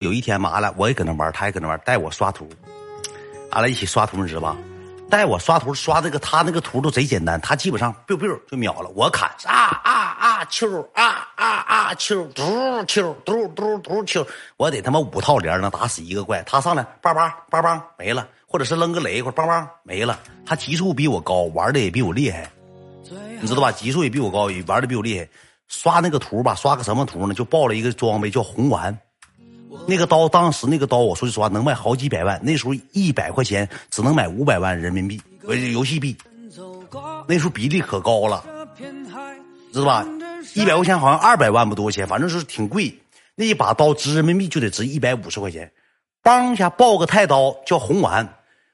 有一天嘛完了，我也搁那玩，他也搁那玩，带我刷图，完了一起刷图，你知道吧？带我刷图刷这个，他那个图都贼简单，他基本上 biu biu 就秒了。我砍啊啊啊秋啊啊啊秋嘟秋嘟嘟嘟秋，我得他妈五套连能打死一个怪。他上来叭叭叭叭没了，或者是扔个雷一会儿梆梆没了。他级数比我高，玩的也比我厉害，你知道吧？级数也比我高，玩的比我厉害。刷那个图吧，刷个什么图呢？就爆了一个装备叫红丸。那个刀当时那个刀，我说句实话能卖好几百万。那时候一百块钱只能买五百万人民币，不是游戏币。那时候比例可高了，知道吧？一百块钱好像二百万不多钱，反正是挺贵。那一把刀值人民币就得值一百五十块钱。梆一下爆个太刀叫红丸，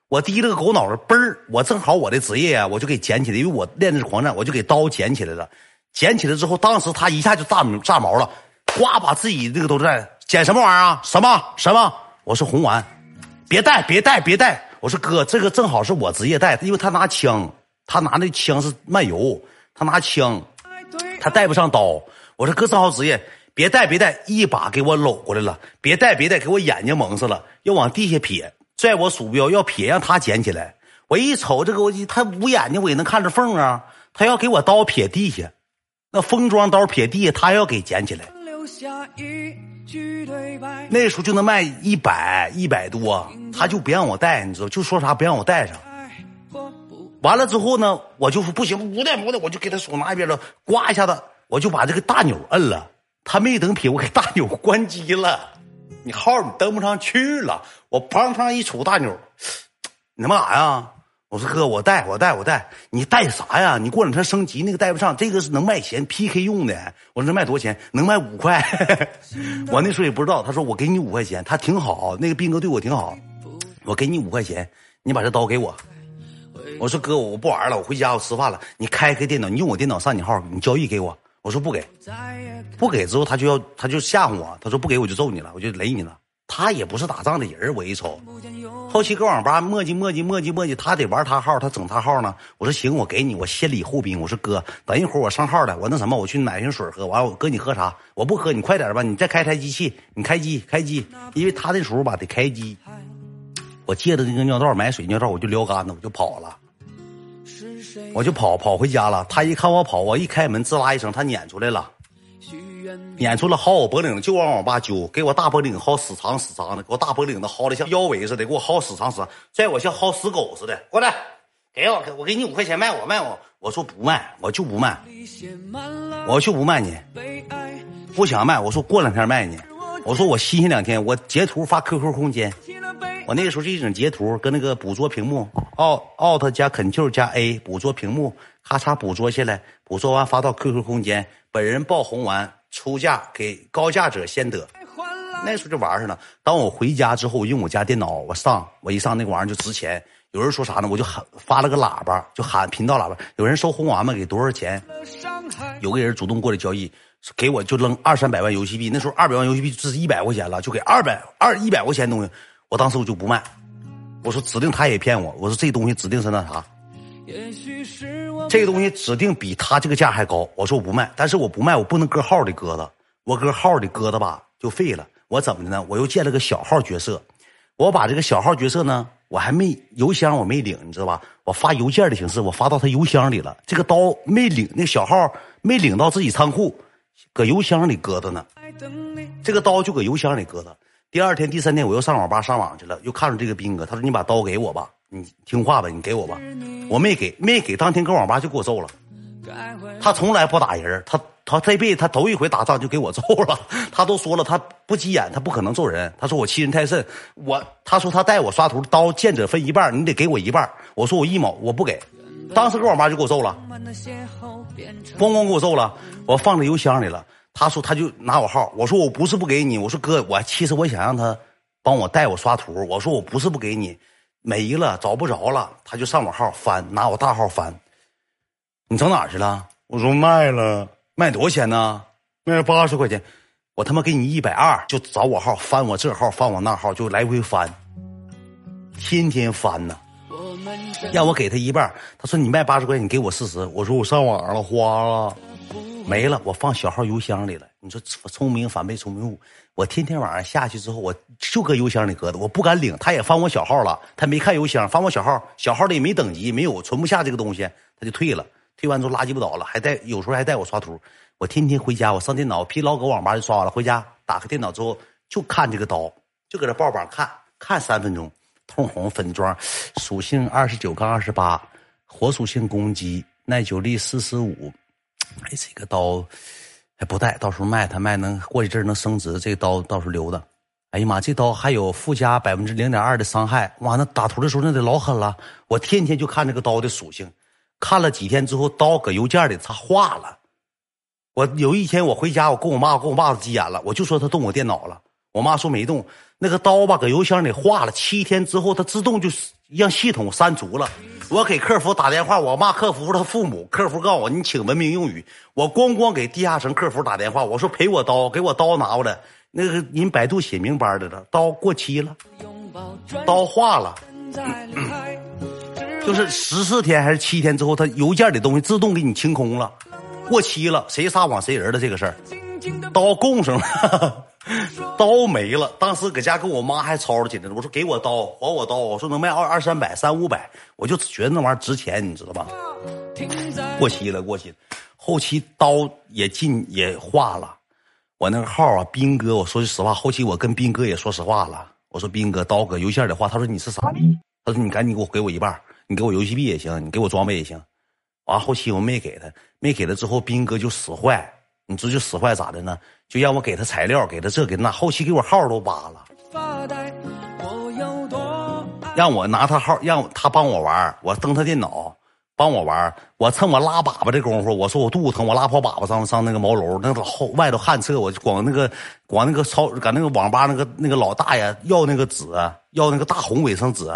我提了个狗脑袋，嘣儿！我正好我的职业啊，我就给捡起来，因为我练的是狂战，我就给刀捡起来了。捡起来之后，当时他一下就炸炸毛了，呱把自己这个都在。捡什么玩意儿啊？什么什么？我是红丸，别带别带别带！我说哥，这个正好是我职业带，因为他拿枪，他拿那枪是漫游，他拿枪，他带不上刀。我说哥正好职业，别带别带，一把给我搂过来了，别带别带，给我眼睛蒙死了，要往地下撇，拽我鼠标要撇，让他捡起来。我一瞅这个，我他捂眼睛，我也能看着缝啊。他要给我刀撇地下，那封装刀撇地下，他要给捡起来。下一句对白那时候就能卖一百一百多，他就不让我带，你知道，就说啥不让我带上。完了之后呢，我就说不行，不带不带，我就给他手拿一边了，呱一下子，我就把这个大钮摁了。他没等撇，我给大钮关机了。你号你登不上去了，我砰砰一杵大钮，你他妈干啥呀？我说哥，我带我带我带，你带啥呀？你过两天升级那个带不上，这个是能卖钱 PK 用的。我说能卖多少钱？能卖五块。我那时候也不知道，他说我给你五块钱，他挺好，那个斌哥对我挺好。我给你五块钱，你把这刀给我。我说哥，我不玩了，我回家我吃饭了。你开开电脑，你用我电脑上你号，你交易给我。我说不给，不给之后他就要他就吓唬我，他说不给我就揍你了，我就雷你了。他也不是打仗的人我一瞅，后期搁网吧磨叽磨叽磨叽磨叽，他得玩他号，他整他号呢。我说行，我给你，我先礼后兵。我说哥，等一会儿我上号了，我那什么，我去买瓶水喝。完了，我哥你喝啥？我不喝，你快点吧，你再开台机器，你开机开机，因为他那时候吧得开机。我借的那个尿道买水尿道，我就撩干子，我就跑了，我就跑跑回家了。他一看我跑，我一开门，吱啦一声，他撵出来了。撵出来薅我脖领子，就往网吧揪，给我大脖领薅死长死长的，给我大脖领子薅的像腰围似的，给我薅死长死长，拽我像薅死狗似的。过来，给我，我给你五块钱卖我卖我。我说不卖，我就不卖，我就不卖你，不想卖。我说过两天卖你。我说我新鲜两天，我截图发 QQ 空间。我那个时候就一整截图，跟那个捕捉屏幕，Alt 加 Ctrl 加 A 捕捉屏幕，咔嚓捕捉下来，捕捉完发到 QQ 空间。本人爆红丸。出价给高价者先得，那时候就玩上了。当我回家之后，用我家电脑，我上，我一上那个玩意儿就值钱。有人说啥呢？我就喊发了个喇叭，就喊频道喇叭。有人收红娃们？给多少钱？有个人主动过来交易，给我就扔二三百万游戏币。那时候二百万游戏币值一百块钱了，就给二百二一百块钱东西。我当时我就不卖，我说指定他也骗我。我说这东西指定是那啥。也许是这个东西指定比他这个价还高，我说我不卖，但是我不卖，我不能搁号里搁着，我搁号里搁着吧就废了。我怎么的呢？我又建了个小号角色，我把这个小号角色呢，我还没邮箱我没领，你知道吧？我发邮件的形式，我发到他邮箱里了。这个刀没领，那小号没领到自己仓库，搁邮箱里搁着呢。这个刀就搁邮箱里搁着。第二天、第三天我又上网吧上网去了，又看着这个兵哥，他说：“你把刀给我吧。”你听话吧，你给我吧，我没给，没给，当天搁网吧就给我揍了。他从来不打人，他他这辈子他头一回打仗就给我揍了。他都说了，他不急眼，他不可能揍人。他说我欺人太甚，我他说他带我刷图，刀见者分一半，你得给我一半。我说我一毛我不给，当时搁网吧就给我揍了，咣咣给我揍了。我放在邮箱里了。他说他就拿我号，我说我不是不给你，我说哥，我其实我想让他帮我带我刷图，我说我不是不给你。没了，找不着了，他就上我号翻，拿我大号翻。你整哪儿去了？我说卖了，卖多少钱呢？卖八十块钱。我他妈给你一百二，就找我号翻我这号，翻我那号，就来回翻，天天翻呢。让我给他一半，他说你卖八十块钱，你给我四十。我说我上网了，花了。没了，我放小号邮箱里了。你说聪明反被聪明误。我天天晚上下去之后，我就搁邮箱里搁的，我不敢领。他也翻我小号了，他没看邮箱，翻我小号，小号里没等级，没有存不下这个东西，他就退了。退完之后垃圾不倒了，还带有时候还带我刷图。我天天回家，我上电脑疲劳搁网吧就刷完了，回家打开电脑之后就看这个刀，就搁这报榜看看三分钟。通红粉装，属性二十九杠二十八，火属性攻击，耐久力四十五。哎，这个刀还不带，到时候卖他卖能过一阵能升值。这个刀到时候留着。哎呀妈，这刀还有附加百分之零点二的伤害。哇，那打图的时候那得老狠了。我天天就看这个刀的属性，看了几天之后，刀搁邮件里它化了。我有一天我回家，我跟我妈跟我爸急眼了，我就说他动我电脑了。我妈说没动，那个刀吧搁邮箱里化了，七天之后它自动就让系统删除了。我给客服打电话，我骂客服他父母，客服告诉我你请文明用语。我咣咣给地下城客服打电话，我说赔我刀，给我刀拿过来。那个人百度写明白的了，刀过期了，刀化了，就是十四天还是七天之后，他邮件里东西自动给你清空了。过期了，谁撒谎谁人的这个事儿，刀供上了，刀没了。当时搁家跟我妈还吵吵起来。我说给我刀，还我刀。我说能卖二二三百、三五百，我就觉得那玩意儿值钱，你知道吧？过期了，过期了。后期刀也进也化了。我那个号啊，斌哥，我说句实话，后期我跟斌哥也说实话了。我说斌哥，刀搁邮件里话，他说你是傻逼，他说你赶紧给我给我一半，你给我游戏币也行，你给我装备也行。完后期我没给他，没给他之后，斌哥就使坏。你这就使坏咋的呢？就让我给他材料，给他这给那。后期给我号都扒了，让我拿他号，让他帮我玩。我登他电脑，帮我玩。我趁我拉粑粑这功夫，我说我肚子疼，我拉泡粑粑上上那个毛楼，那后外头旱厕，我就光那个光那个超搁那个网吧那个那个老大爷要那个纸，要那个大红卫生纸。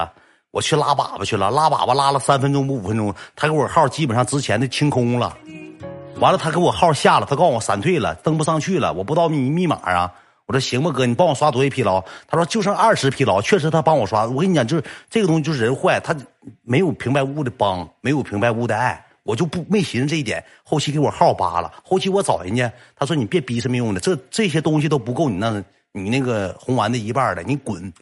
我去拉粑粑去了，拉粑粑拉了三分钟不五分钟，他给我号基本上之前的清空了，完了他给我号下了，他告诉我闪退了，登不上去了，我不知道密密码啊。我说行吧哥，你帮我刷多少疲劳？他说就剩二十疲劳，确实他帮我刷。我跟你讲，就是这个东西就是人坏，他没有平白无故的帮，没有平白无故的爱，我就不没寻思这一点。后期给我号扒了，后期我找人家，他说你别逼什么用的，这这些东西都不够你那，你那个红丸的一半的，你滚。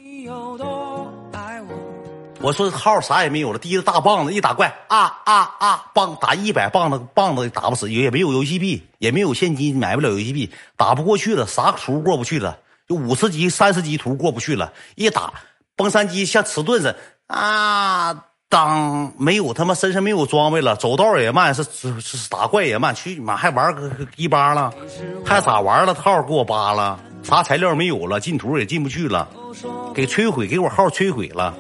我说号啥也没有了，提着大棒子一打怪啊啊啊，棒打一百棒子棒子打不死，也没有游戏币，也没有现金，买不了游戏币，打不过去了，啥图过不去了，就五十级、三十级图过不去了，一打崩山鸡像迟钝似啊，当没有他妈身上没有装备了，走道也慢，是是是打怪也慢，去妈还玩个一巴了，还咋玩了？号给我扒了，啥材料没有了，进图也进不去了，给摧毁，给我号摧毁了。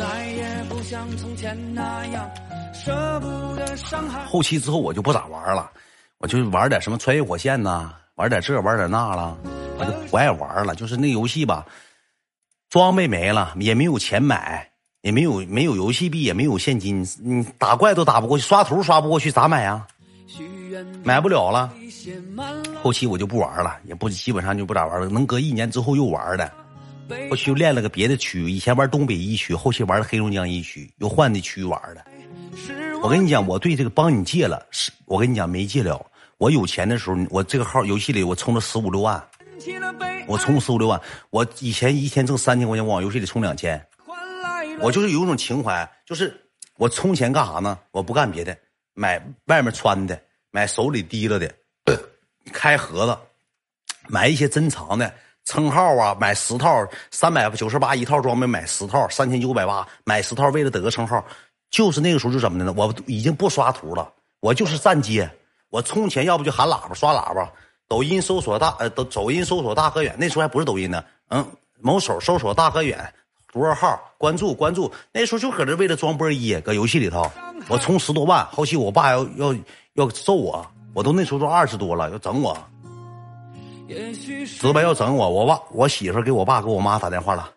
再也不像从前那样舍不得伤害后期之后我就不咋玩了，我就玩点什么穿越火线呐，玩点这玩点那了，我就不爱玩了。就是那游戏吧，装备没了，也没有钱买，也没有没有游戏币，也没有现金，你打怪都打不过去，刷图刷不过去，咋买呀？买不了了。后期我就不玩了，也不基本上就不咋玩了。能隔一年之后又玩的。我去练了个别的区，以前玩东北一区，后期玩的黑龙江一区，又换的区玩的。我跟你讲，我对这个帮你借了，是我跟你讲没借了。我有钱的时候，我这个号游戏里我充了十五六万，我充十五六万。我以前一天挣三千块钱，我往游戏里充两千。我就是有一种情怀，就是我充钱干啥呢？我不干别的，买外面穿的，买手里提了的，开盒子，买一些珍藏的。称号啊，买十套三百九十八一套装备，买十套三千九百八，买十套为了得个称号，就是那个时候就怎么的呢？我已经不刷图了，我就是站街，我充钱要不就喊喇叭刷喇叭，抖音搜索大呃抖抖音搜索大河远，那时候还不是抖音呢，嗯，某手搜索大河远多少号关注关注，那时候就搁这为了装波一，搁游戏里头，我充十多万，后期我爸要要要揍我，我都那时候都二十多了，要整我。直白要整我，我爸我媳妇给我爸给我妈打电话了，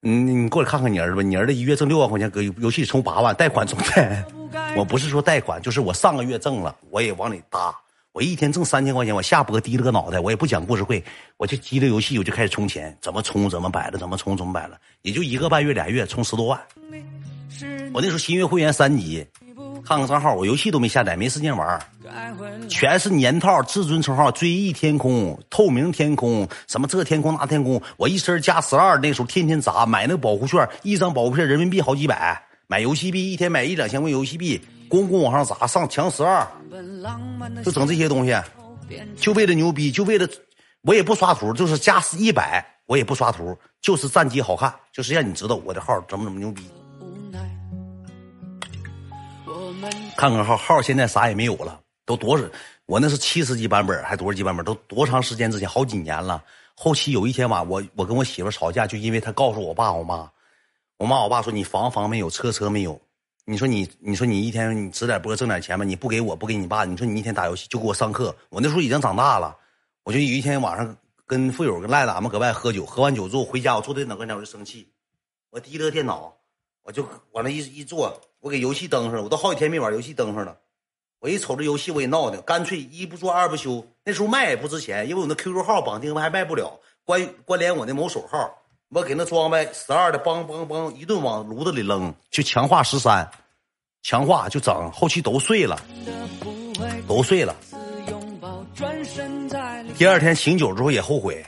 你你过来看看你儿子吧，你儿子一月挣六万块钱，搁游戏里充八万，贷款充贷。我不是说贷款，就是我上个月挣了，我也往里搭。我一天挣三千块钱，我下播低了个脑袋，我也不讲故事会，我就积着游戏，我就开始充钱，怎么充怎么摆了，怎么充怎么摆了，也就一个半月俩月充十多万。我那时候新月会员三级，看看账号，我游戏都没下载，没时间玩全是年套，至尊称号，追忆天空，透明天空，什么这天空那天空，我一身加十二，那时候天天砸，买那个保护券，一张保护券人民币好几百，买游戏币一天买一两千块游戏币，咣咣往上砸，上强十二，就整这些东西，就为了牛逼，就为了，我也不刷图，就是加一百，我也不刷图，就是战绩好看，就是让你知道我的号怎么怎么牛逼。看看号号，现在啥也没有了，都多少？我那是七十级版本，还多少级版本？都多长时间之前？好几年了。后期有一天晚，我我跟我媳妇吵架，就因为她告诉我爸我妈，我妈我爸说你房房没有，车车没有。你说你你说你一天你直点播挣点钱吧，你不给我不给你爸，你说你一天打游戏就给我上课。我那时候已经长大了，我就有一天晚上跟富友跟赖咱们搁外喝酒，喝完酒之后回家，我坐电脑跟前我就生气，我提着电脑，我就往那一一坐。我给游戏登上了，我都好几天没玩游戏登上了。我一瞅这游戏，我也闹的，干脆一不做二不休。那时候卖也不值钱，因为我那 QQ 号绑定还卖不了，关关联我那某手号，我给那装备十二的，梆梆梆一顿往炉子里扔，就强化十三，强化就整，后期都碎了，都碎了。第二天醒酒之后也后悔，